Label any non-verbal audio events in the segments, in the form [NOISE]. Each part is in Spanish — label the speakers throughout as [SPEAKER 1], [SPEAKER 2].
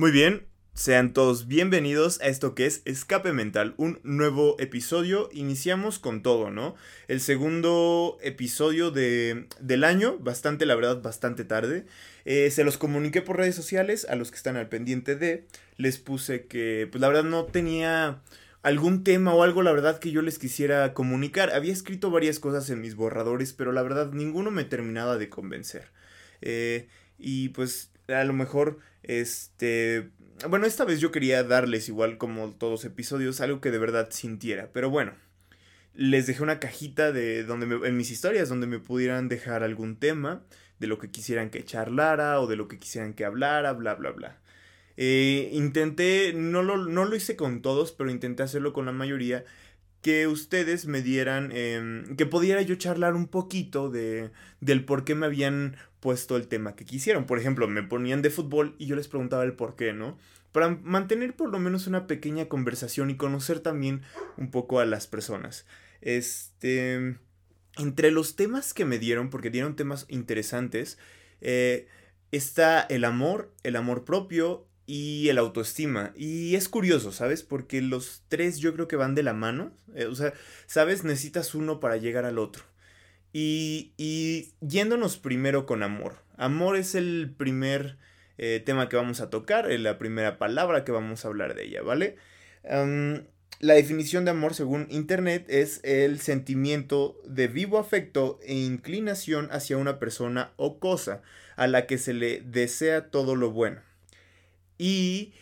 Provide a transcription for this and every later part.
[SPEAKER 1] Muy bien, sean todos bienvenidos a esto que es Escape Mental, un nuevo episodio. Iniciamos con todo, ¿no? El segundo episodio de, del año, bastante, la verdad, bastante tarde. Eh, se los comuniqué por redes sociales a los que están al pendiente de. Les puse que, pues la verdad, no tenía algún tema o algo, la verdad, que yo les quisiera comunicar. Había escrito varias cosas en mis borradores, pero la verdad, ninguno me terminaba de convencer. Eh, y pues, a lo mejor, este bueno, esta vez yo quería darles, igual como todos episodios, algo que de verdad sintiera. Pero bueno, les dejé una cajita de donde en mis historias donde me pudieran dejar algún tema de lo que quisieran que charlara o de lo que quisieran que hablara, bla, bla, bla. Eh, intenté, no lo, no lo hice con todos, pero intenté hacerlo con la mayoría que ustedes me dieran, em, que pudiera yo charlar un poquito de, del por qué me habían puesto el tema que quisieron. Por ejemplo, me ponían de fútbol y yo les preguntaba el por qué, ¿no? Para mantener por lo menos una pequeña conversación y conocer también un poco a las personas. Este, entre los temas que me dieron, porque dieron temas interesantes, eh, está el amor, el amor propio, y el autoestima. Y es curioso, ¿sabes? Porque los tres yo creo que van de la mano. Eh, o sea, ¿sabes? Necesitas uno para llegar al otro. Y, y yéndonos primero con amor. Amor es el primer eh, tema que vamos a tocar, la primera palabra que vamos a hablar de ella, ¿vale? la definición de amor según Internet es el sentimiento de vivo afecto e inclinación hacia una persona o cosa a la que se le desea todo lo bueno. Y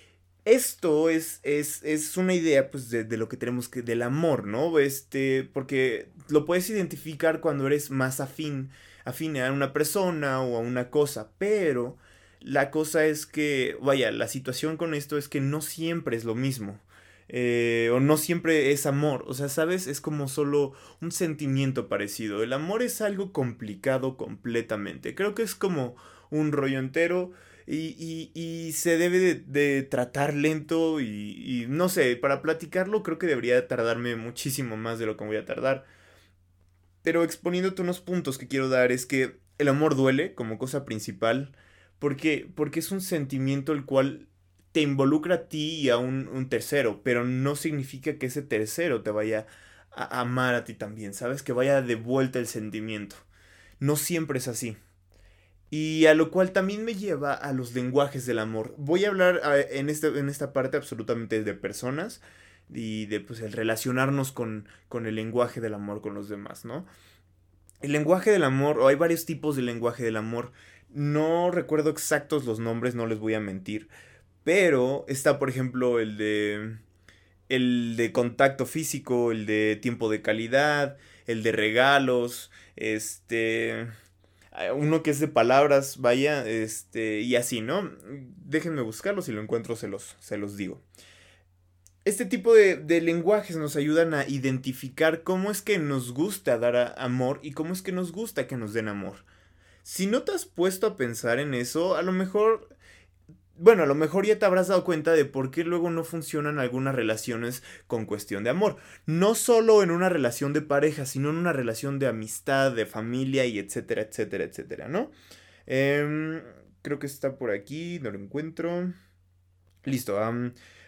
[SPEAKER 1] esto es, es, una idea pues de, lo que tenemos que, del amor, ¿no? Este, porque lo puedes identificar cuando eres más afín, afín a una persona o a una cosa, pero la cosa es que, vaya, la situación con esto es que no siempre es lo mismo. Eh, o no siempre es amor, o sea, sabes, es como solo un sentimiento parecido. El amor es algo complicado completamente. Creo que es como un rollo entero y, se debe de, tratar lento y, no sé, para platicarlo creo que debería tardarme muchísimo más de lo que voy a tardar. Pero exponiéndote unos puntos que quiero dar es que el amor duele como cosa principal porque, porque es un sentimiento el cual te involucra a ti y a un, un tercero, pero no significa que ese tercero te vaya a amar a ti también, ¿sabes? Que vaya de vuelta el sentimiento. No siempre es así. Y a lo cual también me lleva a los lenguajes del amor. Voy a hablar en, este, en esta parte absolutamente de personas y de pues el relacionarnos con, con el lenguaje del amor con los demás, ¿no? El lenguaje del amor, o hay varios tipos de lenguaje del amor. No recuerdo exactos los nombres, no les voy a mentir. Pero está, por ejemplo, el de. El de contacto físico, el de tiempo de calidad, el de regalos, este uno que es de palabras, vaya, este, y así, ¿no? Déjenme buscarlo, si lo encuentro se los, se los digo. Este tipo de, de, lenguajes nos ayudan a identificar cómo es que nos gusta dar amor y cómo es que nos gusta que nos den amor. Si no te has puesto a pensar en eso, a lo mejor bueno, a lo mejor ya te habrás dado cuenta de por qué luego no funcionan algunas relaciones con cuestión de amor. No solo en una relación de pareja, sino en una relación de amistad, de familia y etcétera, etcétera, etcétera, ¿no? Em, creo que está por aquí, no lo encuentro. Listo.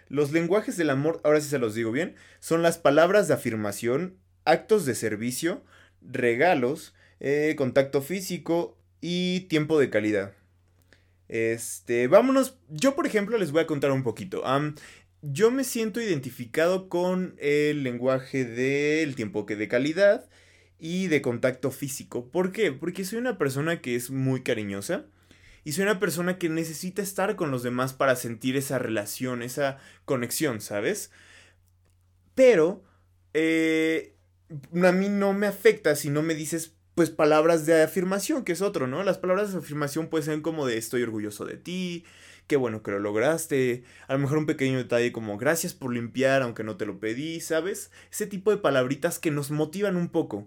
[SPEAKER 1] los lenguajes del amor, ahora sí se los digo bien, son las palabras de afirmación, actos de servicio, regalos, eh, contacto físico y tiempo de calidad. Este, vámonos. Yo, por ejemplo, les voy a contar un poquito. yo me siento identificado con el lenguaje del tiempo que de calidad y de contacto físico. ¿Por qué? Porque soy una persona que es muy cariñosa y soy una persona que necesita estar con los demás para sentir esa relación, esa conexión, ¿sabes? Pero eh, a mí no me afecta si no me dices pues palabras de afirmación, que es otro, ¿no? Las palabras de afirmación pueden ser como de estoy orgulloso de ti, qué bueno que lo lograste, a lo mejor un pequeño detalle como gracias por limpiar aunque no te lo pedí, ¿sabes? Ese tipo de palabritas que nos motivan un poco.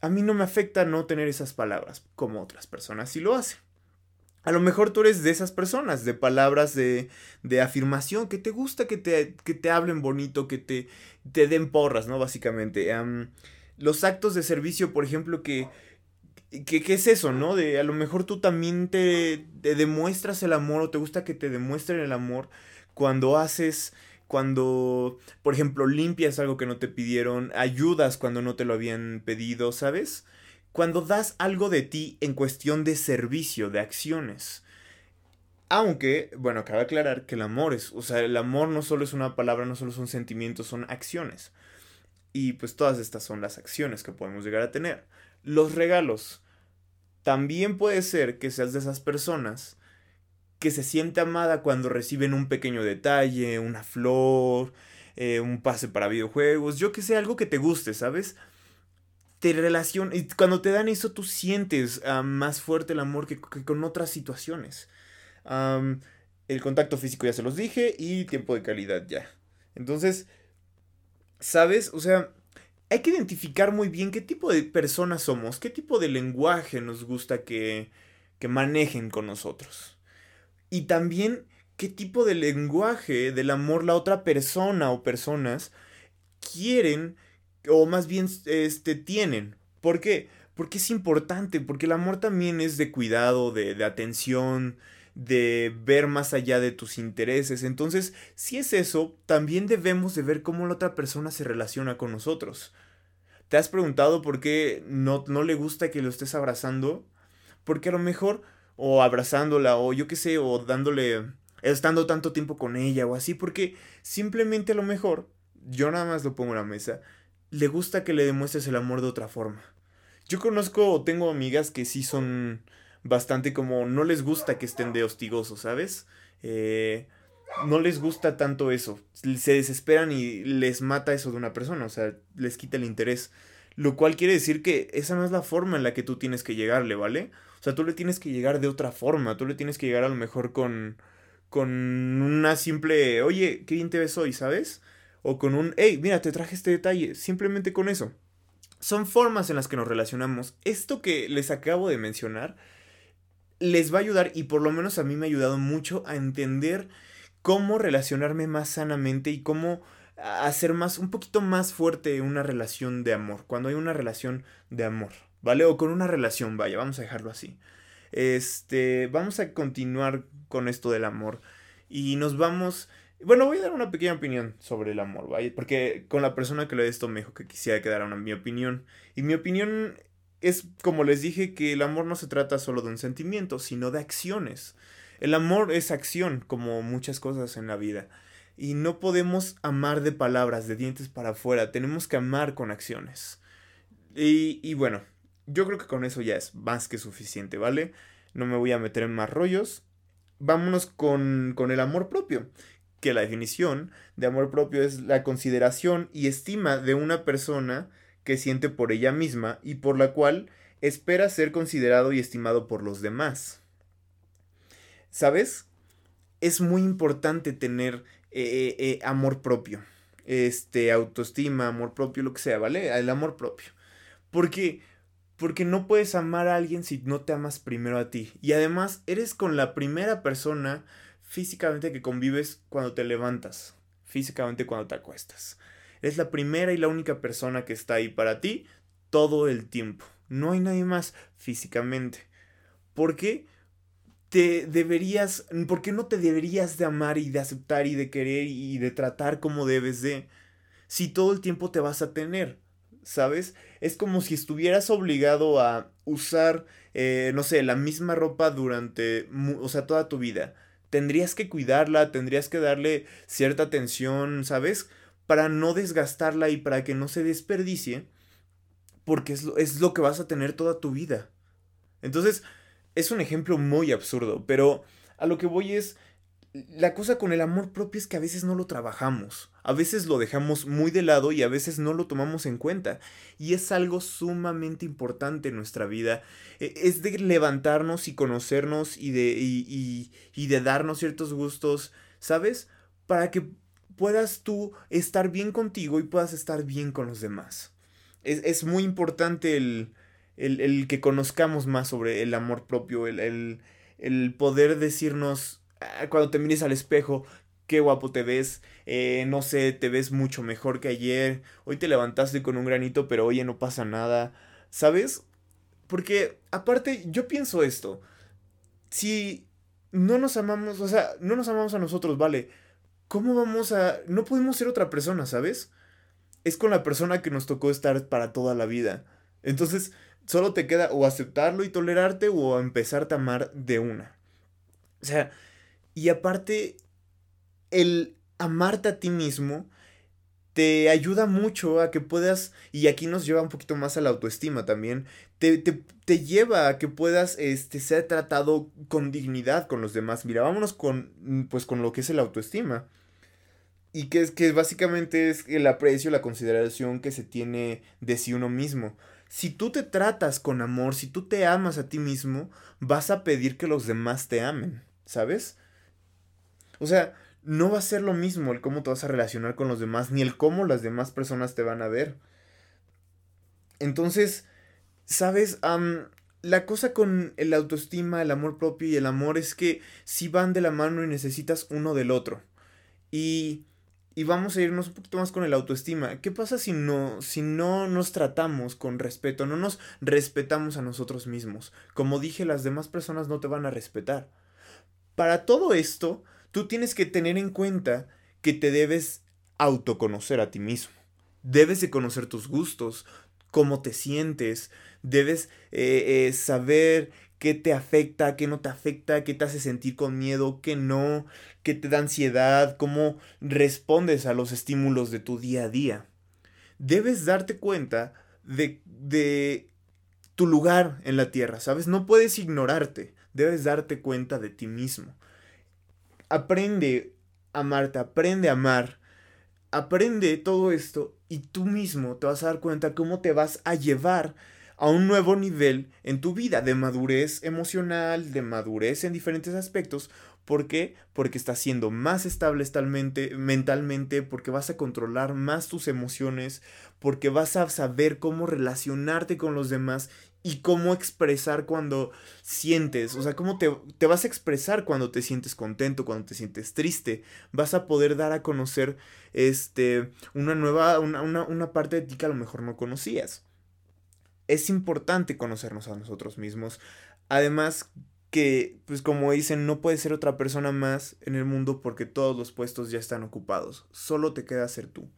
[SPEAKER 1] A mí no me afecta no tener esas palabras, como otras personas sí lo hacen. A lo mejor tú eres de esas personas, de palabras de, de afirmación, que te gusta que te, que te hablen bonito, que te, te den porras, ¿no? Básicamente los actos de servicio, por ejemplo, que ¿Qué, ¿Qué, es eso, no? De a lo mejor tú también te, te, demuestras el amor o te gusta que te demuestren el amor cuando haces, cuando, por ejemplo, limpias algo que no te pidieron, ayudas cuando no te lo habían pedido, ¿sabes? Cuando das algo de ti en cuestión de servicio, de acciones. Aunque, bueno, cabe aclarar que el amor es, o sea, el amor no solo es una palabra, no solo son sentimientos, son acciones. Y pues todas estas son las acciones que podemos llegar a tener. Los regalos. También puede ser que seas de esas personas que se siente amada cuando reciben un pequeño detalle, una flor, eh, un pase para videojuegos, yo que sé, algo que te guste, ¿sabes? Te relaciona, y cuando te dan eso tú sientes uh, más fuerte el amor que, con otras situaciones. El contacto físico ya se los dije y tiempo de calidad ya. Entonces, ¿sabes? O sea, hay que identificar muy bien qué tipo de personas somos, qué tipo de lenguaje nos gusta que, que manejen con nosotros. Y también qué tipo de lenguaje del amor la otra persona o personas quieren o más bien este tienen. ¿Por qué? Porque es importante, porque el amor también es de cuidado, de, de atención, de ver más allá de tus intereses. Entonces, si es eso, también debemos de ver cómo la otra persona se relaciona con nosotros. ¿Te has preguntado por qué no, no le gusta que lo estés abrazando? Porque a lo mejor, o abrazándola, o yo qué sé, o dándole, estando tanto tiempo con ella, o así, porque simplemente a lo mejor, yo nada más lo pongo en la mesa, le gusta que le demuestres el amor de otra forma. Yo conozco o tengo amigas que sí son bastante como no les gusta que estén de hostigosos, ¿sabes? Eh, no les gusta tanto eso. Se desesperan y les mata eso de una persona, o sea, les quita el interés. Lo cual quiere decir que esa no es la forma en la que tú tienes que llegarle, ¿vale? O sea, tú le tienes que llegar de otra forma, tú le tienes que llegar a lo mejor con con una simple, oye, qué bien te ves hoy, ¿sabes? O con un, hey, mira, te traje este detalle, simplemente con eso. Son formas en las que nos relacionamos. Esto que les acabo de mencionar les va a ayudar y por lo menos a mí me ha ayudado mucho a entender cómo relacionarme más sanamente y cómo hacer más un poquito más fuerte una relación de amor, cuando hay una relación de amor, ¿vale? O con una relación, vaya, vamos a dejarlo así. Este, vamos a continuar con esto del amor y nos vamos bueno, voy a dar una pequeña opinión sobre el amor, ¿vale? Porque con la persona que le esto me dijo que quisiera que una mi opinión. Y mi opinión es, como les dije, que el amor no se trata solo de un sentimiento, sino de acciones. El amor es acción, como muchas cosas en la vida. Y no podemos amar de palabras, de dientes para afuera, tenemos que amar con acciones. Y, y bueno, yo creo que con eso ya es más que suficiente, ¿vale? No me voy a meter en más rollos. Vámonos con, con el amor propio, que la definición de amor propio es la consideración y estima de una persona que siente por ella misma y por la cual espera ser considerado y estimado por los demás. ¿Sabes? Es muy importante tener eh, eh, amor propio. Este, autoestima, amor propio, lo que sea, ¿vale? El amor propio. Porque, porque no puedes amar a alguien si no te amas primero a ti. Y además, eres con la primera persona físicamente que convives cuando te levantas, físicamente cuando te acuestas. Es la primera y la única persona que está ahí para ti todo el tiempo. No hay nadie más físicamente. ¿Por qué te deberías, por qué no te deberías de amar y de aceptar y de querer y de tratar como debes de? Si todo el tiempo te vas a tener, ¿sabes? Es como si estuvieras obligado a usar, eh, no sé, la misma ropa durante, o sea, toda tu vida. Tendrías que cuidarla, tendrías que darle cierta atención, ¿sabes? Para no desgastarla y para que no se desperdicie, porque es lo, es lo que vas a tener toda tu vida. Entonces, es un ejemplo muy absurdo, pero a lo que voy es, la cosa con el amor propio es que a veces no lo trabajamos, a veces lo dejamos muy de lado y a veces no lo tomamos en cuenta. Y es algo sumamente importante en nuestra vida. E, es de levantarnos y conocernos y de, y, y de darnos ciertos gustos, ¿sabes? Para que puedas tú estar bien contigo y puedas estar bien con los demás. Es, muy importante el, el, que conozcamos más sobre el amor propio, el, el poder decirnos ah, cuando te mires al espejo, qué guapo te ves, eh, no sé, te ves mucho mejor que ayer, hoy te levantaste con un granito, pero oye, no pasa nada, ¿sabes? Porque, aparte, yo pienso esto. Si no nos amamos, o sea, no nos amamos a nosotros, vale. ¿Cómo vamos a... No podemos ser otra persona, ¿sabes? Es con la persona que nos tocó estar para toda la vida. Entonces, solo te queda o aceptarlo y tolerarte o empezarte a amar de una. O sea, y aparte, el amarte a ti mismo te ayuda mucho a que puedas, y aquí nos lleva un poquito más a la autoestima también, te, te, lleva a que puedas este, ser tratado con dignidad con los demás. Mira, vámonos con, pues, con lo que es el autoestima. Y que es que básicamente es el aprecio, la consideración que se tiene de sí uno mismo. Si tú te tratas con amor, si tú te amas a ti mismo, vas a pedir que los demás te amen, ¿sabes? O sea, no va a ser lo mismo el cómo te vas a relacionar con los demás, ni el cómo las demás personas te van a ver. Entonces, ¿sabes? la cosa con el autoestima, el amor propio y el amor es que si van de la mano y necesitas uno del otro. Y, y vamos a irnos un poquito más con el autoestima. ¿Qué pasa si no, si no nos tratamos con respeto, no nos respetamos a nosotros mismos? Como dije, las demás personas no te van a respetar. Para todo esto, tú tienes que tener en cuenta que te debes autoconocer a ti mismo. Debes de conocer tus gustos, cómo te sientes, debes eh, eh, saber qué te afecta, qué no te afecta, qué te hace sentir con miedo, qué no, qué te da ansiedad, cómo respondes a los estímulos de tu día a día. Debes darte cuenta de, de tu lugar en la tierra, ¿sabes? No puedes ignorarte, debes darte cuenta de ti mismo aprende a amarte, aprende a amar, aprende todo esto y tú mismo te vas a dar cuenta cómo te vas a llevar a un nuevo nivel en tu vida de madurez emocional, de madurez en diferentes aspectos. ¿Por qué? Porque estás siendo más estable mentalmente, porque vas a controlar más tus emociones, porque vas a saber cómo relacionarte con los demás y cómo expresar cuando sientes, o sea, cómo te, te, vas a expresar cuando te sientes contento, cuando te sientes triste, vas a poder dar a conocer este, una nueva, una, una, una parte de ti que a lo mejor no conocías. Es importante conocernos a nosotros mismos. Además que, pues como dicen, no puedes ser otra persona más en el mundo porque todos los puestos ya están ocupados. Solo te queda ser tú.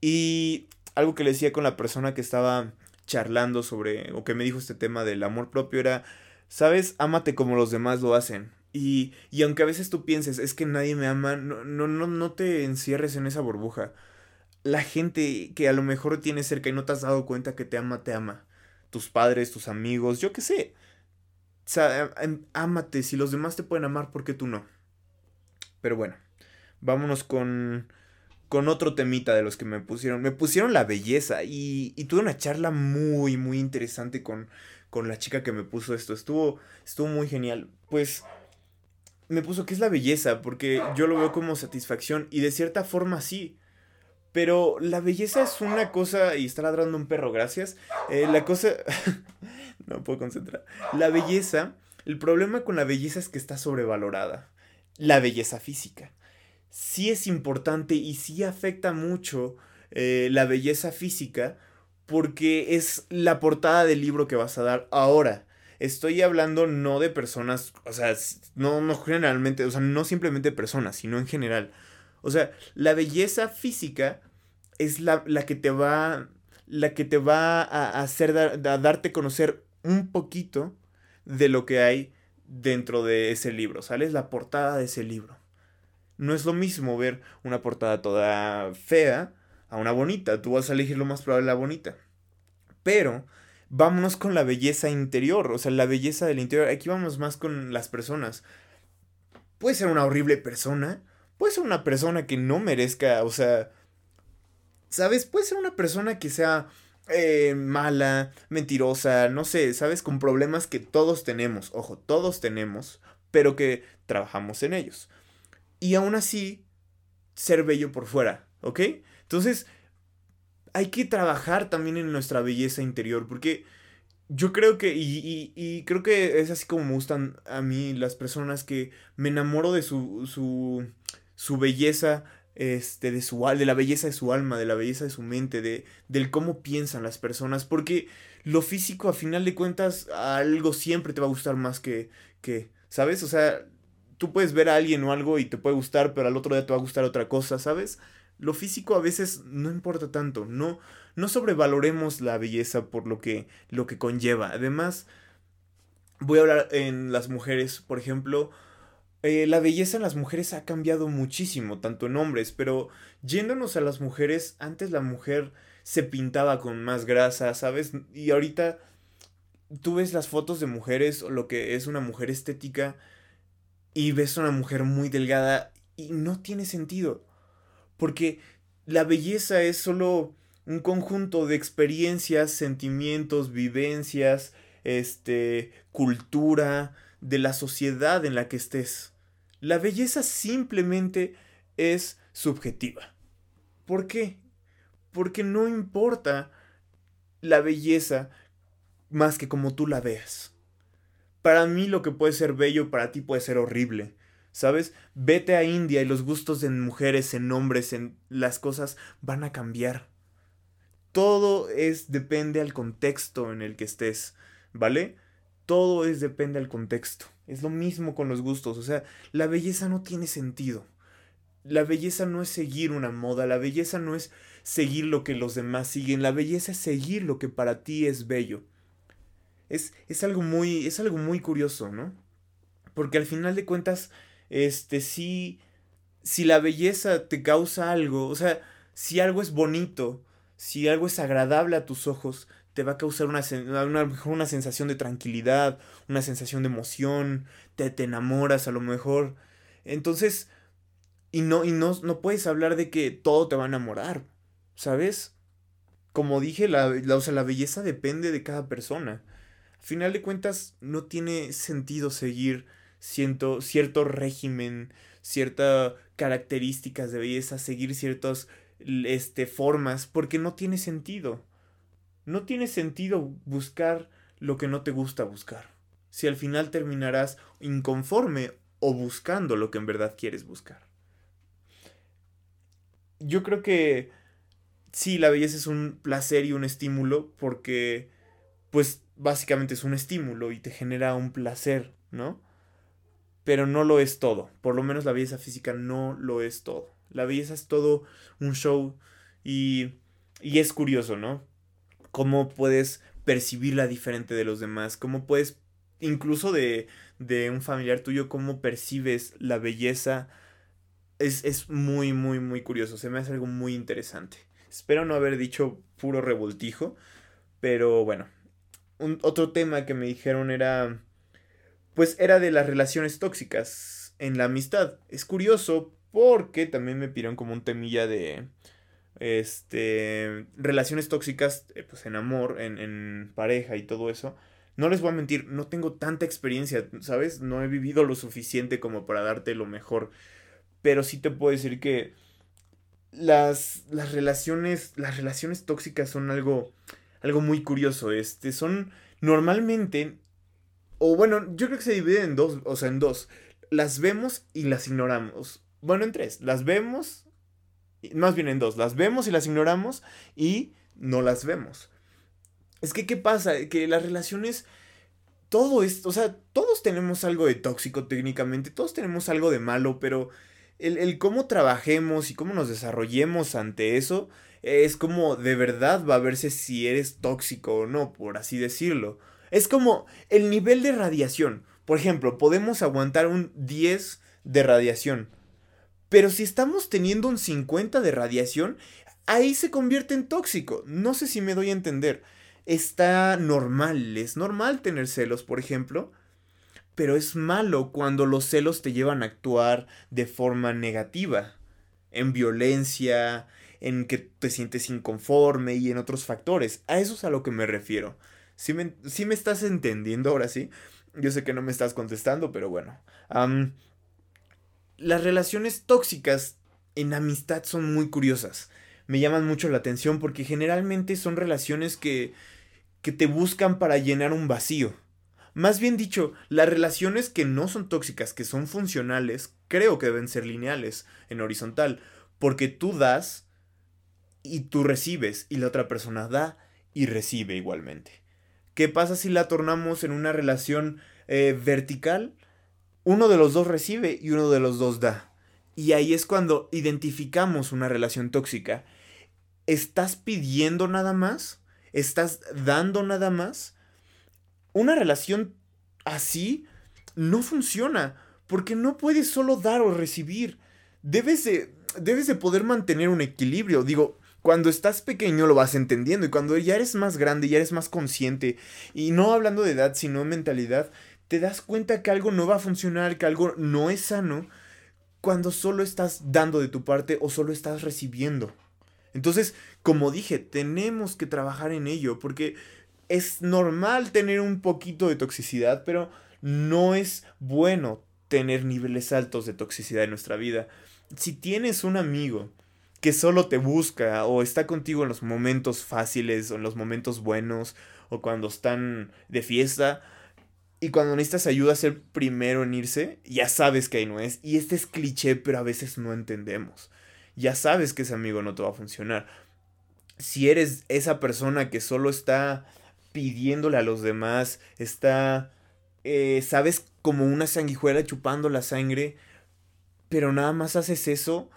[SPEAKER 1] Y algo que le decía con la persona que estaba charlando sobre, o que me dijo este tema del amor propio era, sabes, ámate como los demás lo hacen. Y, y aunque a veces tú pienses, es que nadie me ama, no, no, no, no te encierres en esa burbuja. La gente que a lo mejor tienes cerca y no te has dado cuenta que te ama, te ama. Tus padres, tus amigos, yo qué sé. O sea, em, ámate, si los demás te pueden amar, ¿por qué tú no? Pero bueno, vámonos con con otro temita de los que me pusieron. Me pusieron la belleza y, y tuve una charla muy, muy interesante con, con la chica que me puso esto. Estuvo, estuvo muy genial. Pues me puso que es la belleza, porque yo lo veo como satisfacción y de cierta forma sí. Pero la belleza es una cosa, y está ladrando un perro, gracias. Eh, la cosa... [LAUGHS] no puedo concentrar. La belleza, el problema con la belleza es que está sobrevalorada. La belleza física sí es importante y sí afecta mucho eh, la belleza física porque es la portada del libro que vas a dar ahora. Estoy hablando no de personas, o sea, no, no generalmente, o sea, no simplemente personas, sino en general. O sea, la belleza física es la, la que te va, la que te va a hacer, a darte conocer un poquito de lo que hay dentro de ese libro, ¿sale? La portada de ese libro. No es lo mismo ver una portada toda fea a una bonita. Tú vas a elegir lo más probable la bonita. Pero vámonos con la belleza interior, o sea, la belleza del interior. Aquí vamos más con las personas. Puede ser una horrible persona, puede ser una persona que no merezca, o sea, ¿sabes? Puede ser una persona que sea eh, mala, mentirosa, no sé, ¿sabes? Con problemas que todos tenemos, ojo, todos tenemos, pero que trabajamos en ellos y aún así ser bello por fuera, ¿ok? Entonces, hay que trabajar también en nuestra belleza interior, porque yo creo que, y, y, creo que es así como me gustan a mí las personas que me enamoro de su, su, su belleza este, de su de la belleza de su alma, de la belleza de su mente, de del cómo piensan las personas, porque lo físico a final de cuentas algo siempre te va a gustar más que que, ¿sabes? O sea, tú puedes ver a alguien o algo y te puede gustar, pero al otro día te va a gustar otra cosa, ¿sabes? Lo físico a veces no importa tanto, no no sobrevaloremos la belleza por lo que lo que conlleva. Además, voy a hablar en las mujeres, por ejemplo, eh, la belleza en las mujeres ha cambiado muchísimo, tanto en hombres, pero yéndonos a las mujeres, antes la mujer se pintaba con más grasa, ¿sabes? Y ahorita tú ves las fotos de mujeres o lo que es una mujer estética y ves una mujer muy delgada y no tiene sentido. Porque la belleza es solo un conjunto de experiencias, sentimientos, vivencias, este, cultura, de la sociedad en la que estés. La belleza simplemente es subjetiva. ¿Por qué? Porque no importa la belleza más que como tú la veas. Para mí lo que puede ser bello para ti puede ser horrible. ¿Sabes? Vete a India y los gustos en mujeres, en hombres, en las cosas van a cambiar. Todo es depende al contexto en el que estés, ¿vale? Todo es depende al contexto. Es lo mismo con los gustos, o sea, la belleza no tiene sentido. La belleza no es seguir una moda, la belleza no es seguir lo que los demás siguen, la belleza es seguir lo que para ti es bello. Es, es algo muy, es algo muy curioso, ¿no? Porque al final de cuentas, este, sí, si la belleza te causa algo, o sea, si algo es bonito, si algo es agradable a tus ojos, te va a causar una, una, una sensación de tranquilidad, una sensación de emoción, te, te enamoras a lo mejor. Entonces, y no, y no, no puedes hablar de que todo te va a enamorar, ¿sabes? Como dije, la, la, la belleza depende de cada persona. Al final de cuentas, no tiene sentido seguir cierto, cierto régimen, ciertas características de belleza, seguir ciertas este, formas, porque no tiene sentido. No tiene sentido buscar lo que no te gusta buscar. Si al final terminarás inconforme o buscando lo que en verdad quieres buscar. Yo creo que sí, la belleza es un placer y un estímulo porque pues básicamente es un estímulo y te genera un placer, ¿no? Pero no lo es todo. Por lo menos la belleza física no lo es todo. La belleza es todo un show y, y es curioso, ¿no? Cómo puedes percibirla diferente de los demás, cómo puedes, incluso de, de un familiar tuyo, cómo percibes la belleza. Es, es, muy, muy, muy curioso. Se me hace algo muy interesante. Espero no haber dicho puro revoltijo. Pero bueno. Un, otro tema que me dijeron era. Pues era de las relaciones tóxicas en la amistad. Es curioso porque también me pidieron como un temilla de este, relaciones tóxicas, eh, pues en amor, en, en pareja y todo eso. No les voy a mentir, no tengo tanta experiencia, ¿sabes? No he vivido lo suficiente como para darte lo mejor. Pero sí te puedo decir que las, las relaciones, las relaciones tóxicas son algo, algo muy curioso. Este, son normalmente, o bueno, yo creo que se dividen en dos, o sea, en dos. Las vemos y las ignoramos. Bueno, en tres. Las vemos más bien en dos, las vemos y las ignoramos y no las vemos. Es que, ¿qué pasa? Que las relaciones, todo esto, o sea, todos tenemos algo de tóxico técnicamente, todos tenemos algo de malo, pero el, el cómo trabajemos y cómo nos desarrollemos ante eso es como de verdad va a verse si eres tóxico o no, por así decirlo. Es como el nivel de radiación. Por ejemplo, podemos aguantar un 10 de radiación pero si estamos teniendo un 50 de radiación, ahí se convierte en tóxico. No sé si me doy a entender. Está normal, es normal tener celos, por ejemplo. Pero es malo cuando los celos te llevan a actuar de forma negativa. En violencia, en que te sientes inconforme y en otros factores. A eso es a lo que me refiero. Si me, me estás entendiendo ahora sí. Yo sé que no me estás contestando, pero bueno las relaciones tóxicas en amistad son muy curiosas. Me llaman mucho la atención porque generalmente son relaciones que, que te buscan para llenar un vacío. Más bien dicho, las relaciones que no son tóxicas, que son funcionales, creo que deben ser lineales, en horizontal, porque tú das y tú recibes y la otra persona da y recibe igualmente. ¿Qué pasa si la tornamos en una relación eh, vertical? Uno de los dos recibe y uno de los dos da. Y ahí es cuando identificamos una relación tóxica. ¿Estás pidiendo nada más? ¿Estás dando nada más? Una relación así no funciona, porque no puedes solo dar o recibir. Debes de, debes de poder mantener un equilibrio. Digo, cuando estás pequeño lo vas entendiendo y cuando ya eres más grande, ya eres más consciente, y no hablando de edad, sino mentalidad, te das cuenta que algo no va a funcionar, que algo no es sano, cuando solo estás dando de tu parte o solo estás recibiendo. Entonces, como dije, tenemos que trabajar en ello porque es normal tener un poquito de toxicidad, pero no es bueno tener niveles altos de toxicidad en nuestra vida. Si tienes un amigo que solo te busca o está contigo en los momentos fáciles o en los momentos buenos o cuando están de fiesta, y cuando necesitas ayuda a ser primero en irse, ya sabes que ahí no es. Y este es cliché, pero a veces no entendemos. Ya sabes que ese amigo no te va a funcionar. Si eres esa persona que solo está pidiéndole a los demás, está, eh, sabes, como una sanguijuela chupando la sangre, pero nada más haces eso,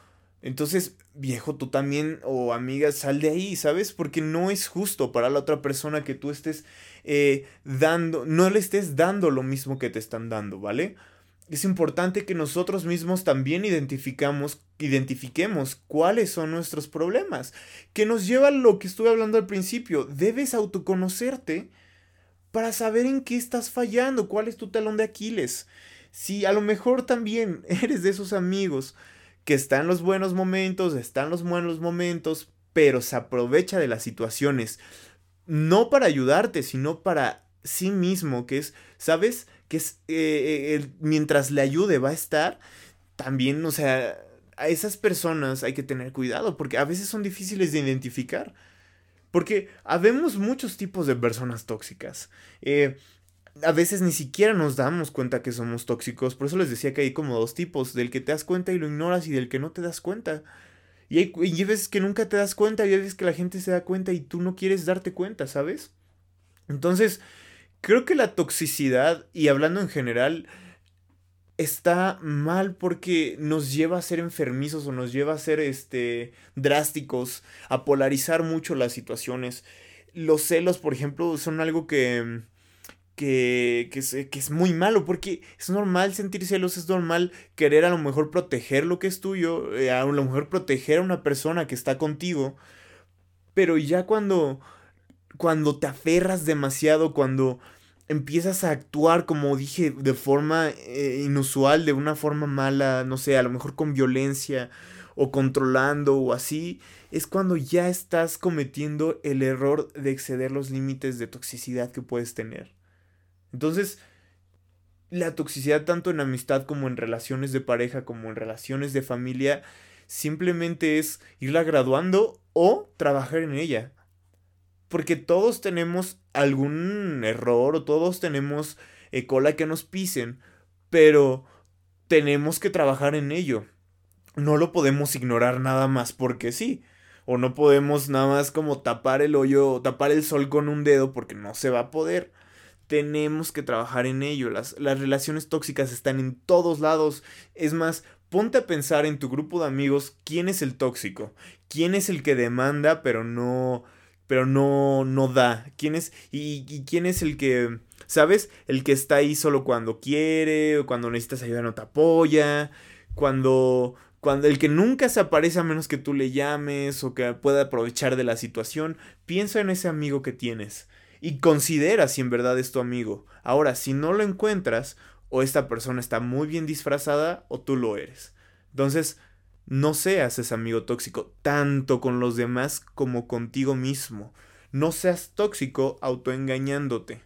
[SPEAKER 1] entonces, viejo, tú también o amiga, sal de ahí, ¿sabes? Porque no es justo para la otra persona que tú estés eh, dando, no le estés dando lo mismo que te están dando, ¿vale? Es importante que nosotros mismos también identificamos, identifiquemos cuáles son nuestros problemas, que nos lleva a lo que estuve hablando al principio. Debes autoconocerte para saber en qué estás fallando, cuál es tu talón de Aquiles. Si a lo mejor también [LAUGHS] eres de esos amigos que está en los buenos momentos, está en los buenos momentos, pero se aprovecha de las situaciones, no para ayudarte, sino para sí mismo, que es, ¿sabes? Que es, eh, eh, mientras le ayude va a estar, también, o sea, a esas personas hay que tener cuidado, porque a veces son difíciles de identificar. Porque habemos muchos tipos de personas tóxicas. Eh, a veces ni siquiera nos damos cuenta que somos tóxicos. Por eso les decía que hay como dos tipos, del que te das cuenta y lo ignoras y del que no te das cuenta. Y hay, y veces que nunca te das cuenta y hay veces que la gente se da cuenta y tú no quieres darte cuenta, ¿sabes? Entonces, creo que la toxicidad, y hablando en general, está mal porque nos lleva a ser enfermizos o nos lleva a ser este drásticos, a polarizar mucho las situaciones. Los celos, por ejemplo, son algo que que, que, es, que es muy malo, porque es normal sentir celos, es normal querer a lo mejor proteger lo que es tuyo, eh, a lo mejor proteger a una persona que está contigo, pero ya cuando, cuando te aferras demasiado, cuando empiezas a actuar, como dije, de forma eh, inusual, de una forma mala, no sé, a lo mejor con violencia o controlando o así, es cuando ya estás cometiendo el error de exceder los límites de toxicidad que puedes tener. Entonces, la toxicidad tanto en amistad como en relaciones de pareja, como en relaciones de familia, simplemente es irla graduando o trabajar en ella. Porque todos tenemos algún error o todos tenemos eh, cola que nos pisen, pero tenemos que trabajar en ello. No lo podemos ignorar nada más porque sí. O no podemos nada más como tapar el hoyo, tapar el sol con un dedo porque no se va a poder tenemos que trabajar en ello. Las, las relaciones tóxicas están en todos lados. Es más, ponte a pensar en tu grupo de amigos quién es el tóxico, quién es el que demanda pero no pero no no da, quién es y, y quién es el que sabes, el que está ahí solo cuando quiere o cuando necesitas ayuda no te apoya, cuando cuando el que nunca se aparece a menos que tú le llames o que pueda aprovechar de la situación, piensa en ese amigo que tienes y considera si en verdad es tu amigo. Ahora, si no lo encuentras, o esta persona está muy bien disfrazada, o tú lo eres. Entonces, no seas ese amigo tóxico, tanto con los demás como contigo mismo. No seas tóxico autoengañándote.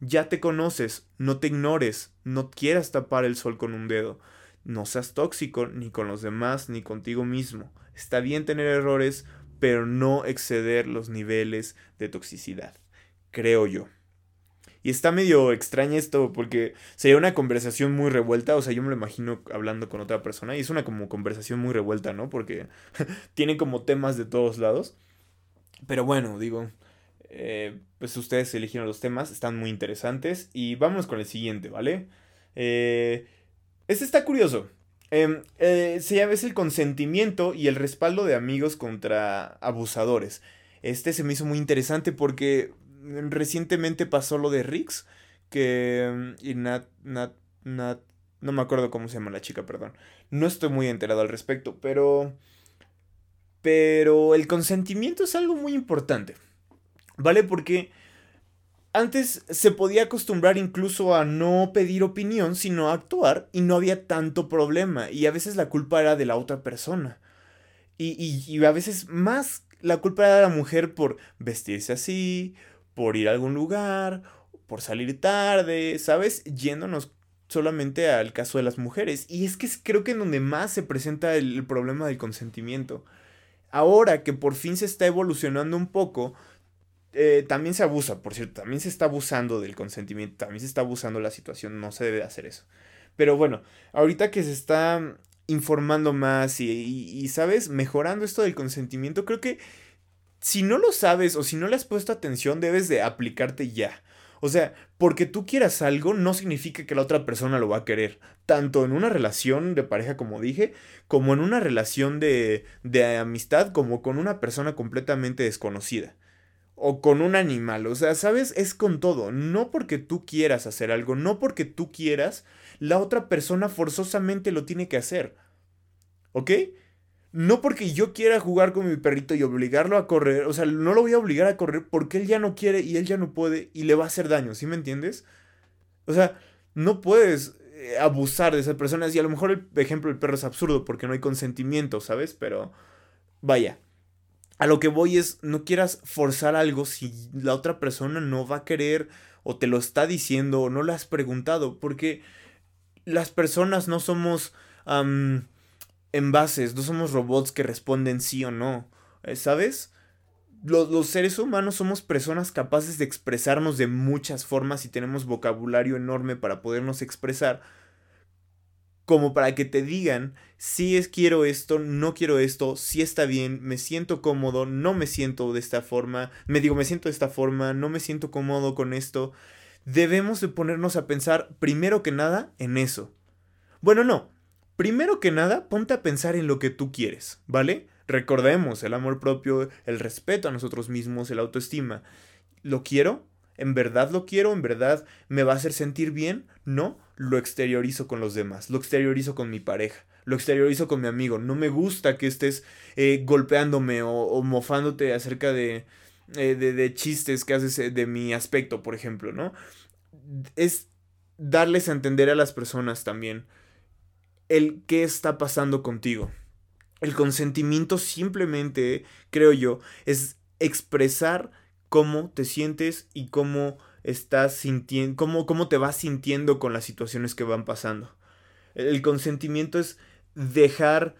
[SPEAKER 1] Ya te conoces, no te ignores, no quieras tapar el sol con un dedo. No seas tóxico ni con los demás ni contigo mismo. Está bien tener errores, pero no exceder los niveles de toxicidad creo yo. Y está medio extraña esto porque sería una conversación muy revuelta, o sea, yo me lo imagino hablando con otra persona y es una como conversación muy revuelta, ¿no? Porque [LAUGHS] tiene como temas de todos lados. Pero bueno, digo, eh, pues ustedes eligieron los temas, están muy interesantes y vamos con el siguiente, ¿vale? Eh, este está curioso. Em, eh, se llama es el consentimiento y el respaldo de amigos contra abusadores. Este se me hizo muy interesante porque recientemente pasó lo de Rix, que... Mm, y Nat, Nat, Nat, no me acuerdo cómo se llama la chica, perdón. No estoy muy enterado al respecto, pero... Pero el consentimiento es algo muy importante. ¿Vale? Porque antes se podía acostumbrar incluso a no pedir opinión, sino a actuar y no había tanto problema. Y a veces la culpa era de la otra persona. Y, y, y a veces más la culpa era de la mujer por vestirse así, por ir a algún lugar, por salir tarde, ¿sabes? Yéndonos solamente al caso de las mujeres. Y es que creo que en donde más se presenta el, problema del consentimiento. Ahora que por fin se está evolucionando un poco, eh, también se abusa, por cierto, también se está abusando del consentimiento, también se está abusando la situación, no se debe hacer eso. Pero bueno, ahorita que se está informando más y, y, ¿sabes? Mejorando esto del consentimiento, creo que si no lo sabes o si no le has puesto atención, debes de aplicarte ya. O sea, porque tú quieras algo no significa que la otra persona lo va a querer. Tanto en una relación de pareja, como dije, como en una relación de, de amistad, como con una persona completamente desconocida. O con un animal. O sea, ¿sabes? Es con todo. No porque tú quieras hacer algo, no porque tú quieras, la otra persona forzosamente lo tiene que hacer. ¿Ok? No porque yo quiera jugar con mi perrito y obligarlo a correr, o sea, no lo voy a obligar a correr porque él ya no quiere y él ya no puede y le va a hacer daño, ¿sí me entiendes? O sea, no puedes eh, abusar de esas personas y a lo mejor el ejemplo del perro es absurdo porque no hay consentimiento, ¿sabes? Pero vaya, a lo que voy es, no quieras forzar algo si la otra persona no va a querer o te lo está diciendo o no le has preguntado, porque las personas no somos envases, no somos robots que responden sí o no, eh, ¿sabes? Los, los, seres humanos somos personas capaces de expresarnos de muchas formas y tenemos vocabulario enorme para podernos expresar, como para que te digan si es quiero esto, no quiero esto, si está bien, me siento cómodo, no me siento de esta forma, me digo me siento de esta forma, no me siento cómodo con esto. Debemos de ponernos a pensar primero que nada en eso. Bueno, no, Primero que nada, ponte a pensar en lo que tú quieres, ¿vale? Recordemos el amor propio, el respeto a nosotros mismos, el autoestima. ¿Lo quiero? ¿En verdad lo quiero? ¿En verdad me va a hacer sentir bien? No, lo exteriorizo con los demás, lo exteriorizo con mi pareja, lo exteriorizo con mi amigo. No me gusta que estés eh, golpeándome o, mofándote acerca de, eh, chistes que haces eh, de mi aspecto, por ejemplo, ¿no? Es darles a entender a las personas también el qué está pasando contigo. El consentimiento simplemente, creo yo, es expresar cómo te sientes y cómo estás sintiendo, cómo, cómo te vas sintiendo con las situaciones que van pasando. El consentimiento es dejar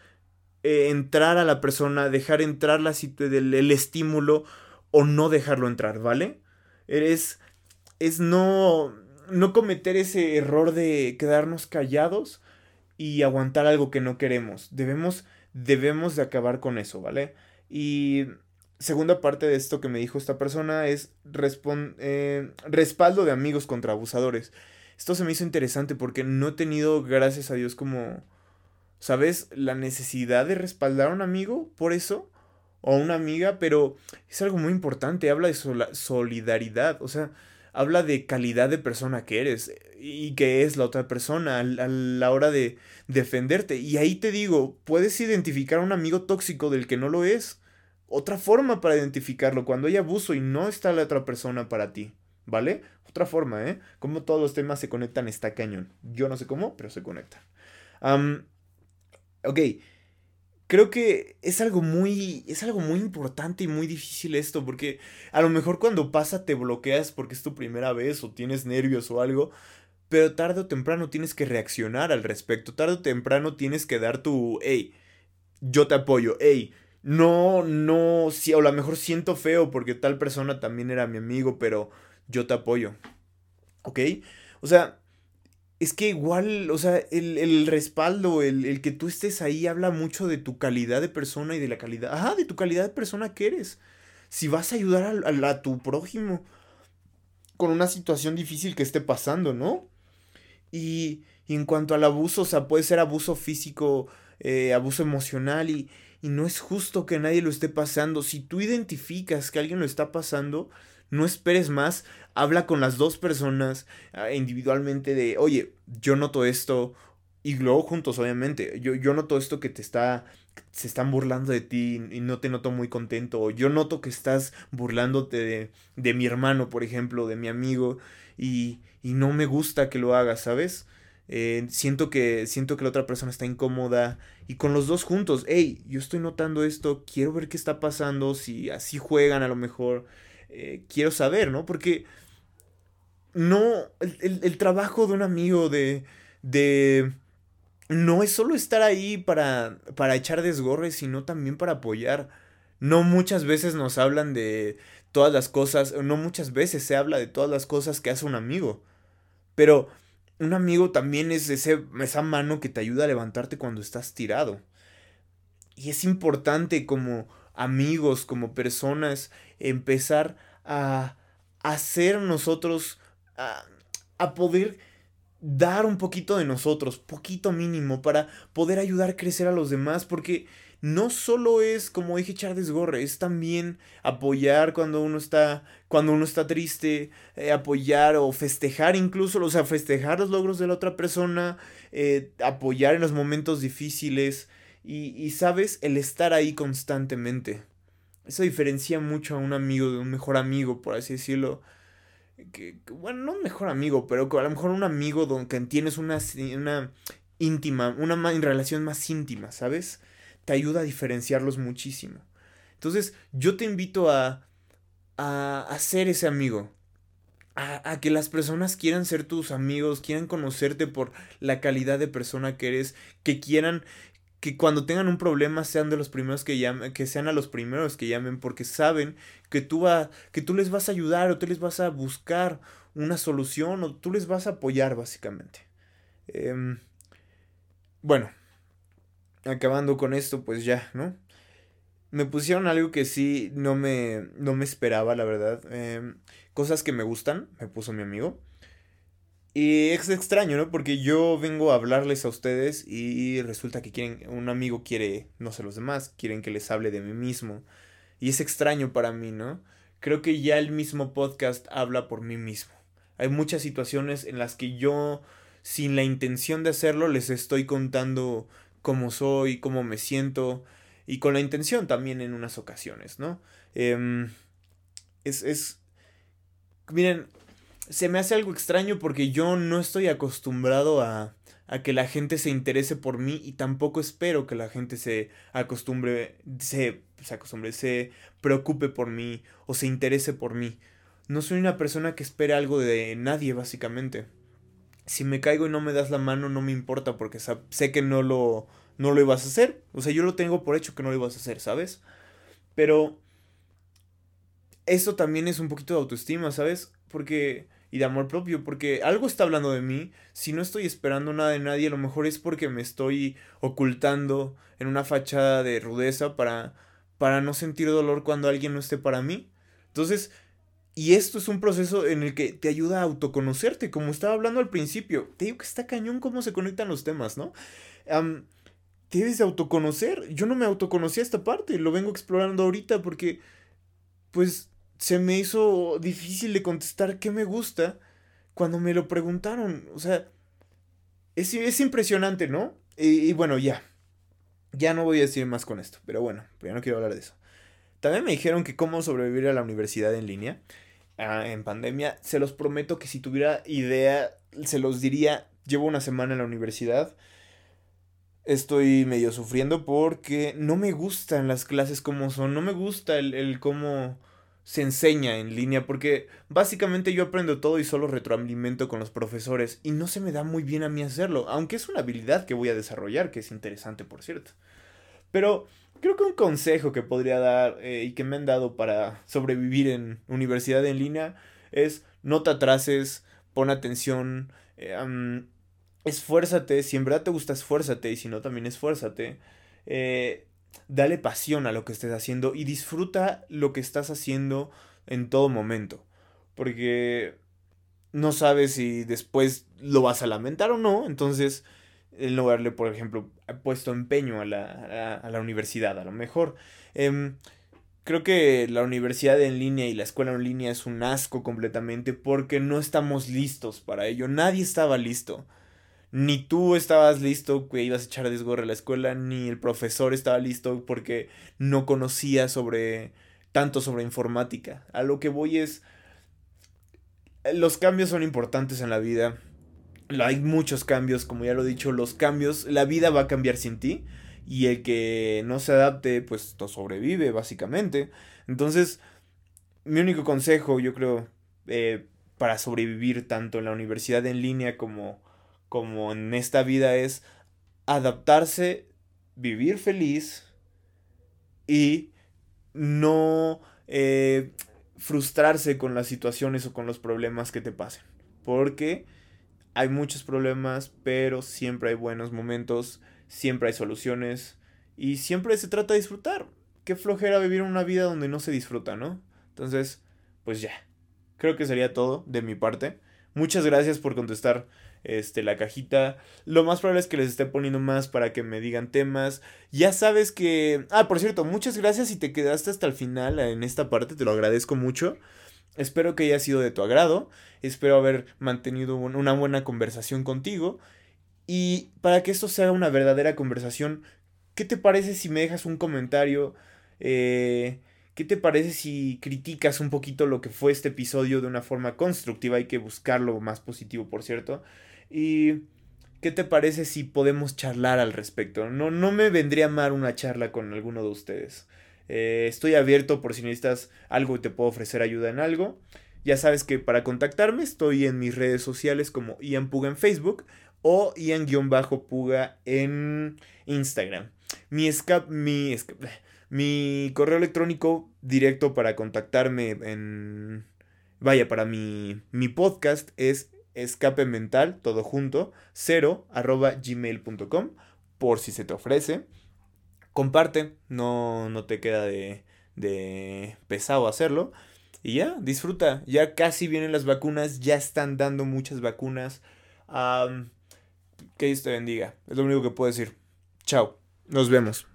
[SPEAKER 1] eh, entrar a la persona, dejar entrar la el, el estímulo o no dejarlo entrar, ¿vale? Es, es no, no cometer ese error de quedarnos callados y aguantar algo que no queremos. Debemos, debemos de acabar con eso, ¿vale? Y segunda parte de esto que me dijo esta persona es eh, respaldo de amigos contra abusadores. Esto se me hizo interesante porque no he tenido, gracias a Dios, como, ¿sabes? La necesidad de respaldar a un amigo por eso. O a una amiga, pero es algo muy importante. Habla de solidaridad. O sea, habla de calidad de persona que eres y que es la otra persona a, la hora de defenderte. Y ahí te digo, puedes identificar a un amigo tóxico del que no lo es. Otra forma para identificarlo, cuando hay abuso y no está la otra persona para ti, ¿vale? Otra forma, ¿eh? Como todos los temas se conectan está cañón. Yo no sé cómo, pero se conectan. ok, creo que es algo muy es algo muy importante y muy difícil esto porque a lo mejor cuando pasa te bloqueas porque es tu primera vez o tienes nervios o algo pero tarde o temprano tienes que reaccionar al respecto tarde o temprano tienes que dar tu hey yo te apoyo hey no no si o a lo mejor siento feo porque tal persona también era mi amigo pero yo te apoyo ¿Ok? O sea, es que igual, o sea, el, respaldo, el, que tú estés ahí habla mucho de tu calidad de persona y de la calidad, ajá, de tu calidad de persona que eres. Si vas a ayudar a, a tu prójimo con una situación difícil que esté pasando, ¿no? Y, en cuanto al abuso, o sea, puede ser abuso físico, eh, abuso emocional y, y no es justo que nadie lo esté pasando. Si tú identificas que alguien lo está pasando, no esperes más, habla con las dos personas ah, individualmente de, oye, yo noto esto, y luego juntos, obviamente, yo, yo noto esto que te está, se están burlando de ti y no te noto muy contento, o yo noto que estás burlándote de, de mi hermano, por ejemplo, de mi amigo, y, y no me gusta que lo hagas, ¿sabes? Eh, siento que siento que la otra persona está incómoda y con los dos juntos, hey, yo estoy notando esto, quiero ver qué está pasando, si así juegan a lo mejor, eh, quiero saber, ¿no? Porque no, el, trabajo de un amigo de, de, no es solo estar ahí para, para echar desgorres, sino también para apoyar. No muchas veces nos hablan de todas las cosas, no muchas veces se habla de todas las cosas que hace un amigo, pero un amigo también es ese, esa mano que te ayuda a levantarte cuando estás tirado. Y es importante como amigos, como personas, empezar a hacer nosotros, a, poder dar un poquito de nosotros, poquito mínimo, para poder ayudar a crecer a los demás, porque no solo es, como dije, echar desgorre, es también apoyar cuando uno está, cuando uno está triste, eh, apoyar o festejar incluso, o sea, festejar los logros de la otra persona, eh, apoyar en los momentos difíciles y, y, sabes, el estar ahí constantemente. Eso diferencia mucho a un amigo de un mejor amigo, por así decirlo. Que, bueno, no un mejor amigo, pero a lo mejor un amigo donde tienes una, una íntima, una relación más íntima, ¿sabes? te ayuda a diferenciarlos muchísimo. Entonces, yo te invito a, a, ser ese amigo. A, a, que las personas quieran ser tus amigos, quieran conocerte por la calidad de persona que eres, que quieran que cuando tengan un problema sean de los primeros que llamen, que sean a los primeros que llamen, porque saben que tú, va, que tú les vas a ayudar o tú les vas a buscar una solución o tú les vas a apoyar básicamente. Em, bueno, acabando con esto, pues ya, ¿no? Me pusieron algo que sí no me, no me esperaba, la verdad. Em, cosas que me gustan, me puso mi amigo. Y es extraño, ¿no? Porque yo vengo a hablarles a ustedes y resulta que quieren, un amigo quiere, no sé los demás, quieren que les hable de mí mismo. Y es extraño para mí, ¿no? Creo que ya el mismo podcast habla por mí mismo. Hay muchas situaciones en las que yo, sin la intención de hacerlo, les estoy contando cómo soy, cómo me siento y con la intención también en unas ocasiones, ¿no? Em, es, es, miren, se me hace algo extraño porque yo no estoy acostumbrado a, a que la gente se interese por mí y tampoco espero que la gente se acostumbre, se, se acostumbre, se preocupe por mí o se interese por mí. No soy una persona que espere algo de nadie, básicamente si me caigo y no me das la mano, no me importa porque sé que no lo, no lo ibas a hacer. O sea, yo lo tengo por hecho que no lo ibas a hacer, ¿sabes? Pero eso también es un poquito de autoestima, ¿sabes? Porque y de amor propio, porque algo está hablando de mí. Si no estoy esperando nada de nadie, a lo mejor es porque me estoy ocultando en una fachada de rudeza para para no sentir dolor cuando alguien no esté para mí. Entonces, y esto es un proceso en el que te ayuda a autoconocerte, como estaba hablando al principio. Te digo que está cañón cómo se conectan los temas, ¿no? Um, te debes de autoconocer. Yo no me autoconocía esta parte, lo vengo explorando ahorita porque, pues, se me hizo difícil de contestar qué me gusta cuando me lo preguntaron. O sea, es, es impresionante, ¿no? Y, bueno, ya. Ya no voy a decir más con esto, pero bueno, ya no quiero hablar de eso. También me dijeron que cómo sobrevivir a la universidad en línea. Ah, en pandemia. Se los prometo que si tuviera idea, se los diría. Llevo una semana en la universidad. Estoy medio sufriendo porque no me gustan las clases como son. No me gusta el, el cómo se enseña en línea porque básicamente yo aprendo todo y solo retroalimento con los profesores y no se me da muy bien a mí hacerlo, aunque es una habilidad que voy a desarrollar, que es interesante por cierto. Pero creo que un consejo que podría dar eh, y que me han dado para sobrevivir en universidad en línea es no te atrases, pon atención, eh, esfuérzate, si en verdad te gusta, esfuérzate, y si no, también esfuérzate. Eh, dale pasión a lo que estés haciendo y disfruta lo que estás haciendo en todo momento. Porque no sabes si después lo vas a lamentar o no, entonces en lugar de, por ejemplo, puesto empeño a la, a, la universidad, a lo mejor. Em, creo que la universidad en línea y la escuela en línea es un asco completamente porque no estamos listos para ello. Nadie estaba listo. Ni tú estabas listo que ibas a echar a desgorre a la escuela, ni el profesor estaba listo porque no conocía sobre tanto sobre informática. A lo que voy es los cambios son importantes en la vida. Hay muchos cambios, como ya lo he dicho, los cambios, la vida va a cambiar sin ti y el que no se adapte, pues no sobrevive, básicamente. Entonces, mi único consejo, yo creo, eh, para sobrevivir tanto en la universidad en línea como, como en esta vida es adaptarse, vivir feliz y no eh, frustrarse con las situaciones o con los problemas que te pasen. Porque hay muchos problemas, pero siempre hay buenos momentos siempre hay soluciones y siempre se trata de disfrutar. Qué flojera vivir una vida donde no se disfruta, ¿no? Entonces, pues ya. Creo que sería todo de mi parte. Muchas gracias por contestar este, la cajita. Lo más probable es que les esté poniendo más para que me digan temas. Ya sabes que... Ah, por cierto, muchas gracias si te quedaste hasta el final en esta parte. Te lo agradezco mucho. Espero que haya sido de tu agrado. Espero haber mantenido una buena conversación contigo. Y para que esto sea una verdadera conversación, ¿qué te parece si me dejas un comentario? Eh, ¿Qué te parece si criticas un poquito lo que fue este episodio de una forma constructiva? Hay que buscarlo más positivo, por cierto. Y ¿qué te parece si podemos charlar al respecto? No, no me vendría mal una charla con alguno de ustedes. Eh, estoy abierto por si necesitas algo y te puedo ofrecer ayuda en algo. Ya sabes que para contactarme estoy en mis redes sociales como Ian Puga en Facebook o Ian-Puga en Instagram. Mi, mi, mi correo electrónico directo para contactarme en... Vaya, para mi, mi podcast es escape mental, todo junto, 0 arroba gmail.com, por si se te ofrece. Comparte, no, no te queda de, de pesado hacerlo. Y ya, disfruta. Ya casi vienen las vacunas, ya están dando muchas vacunas. Que Dios te bendiga. Es lo único que puedo decir. Chao. Nos vemos.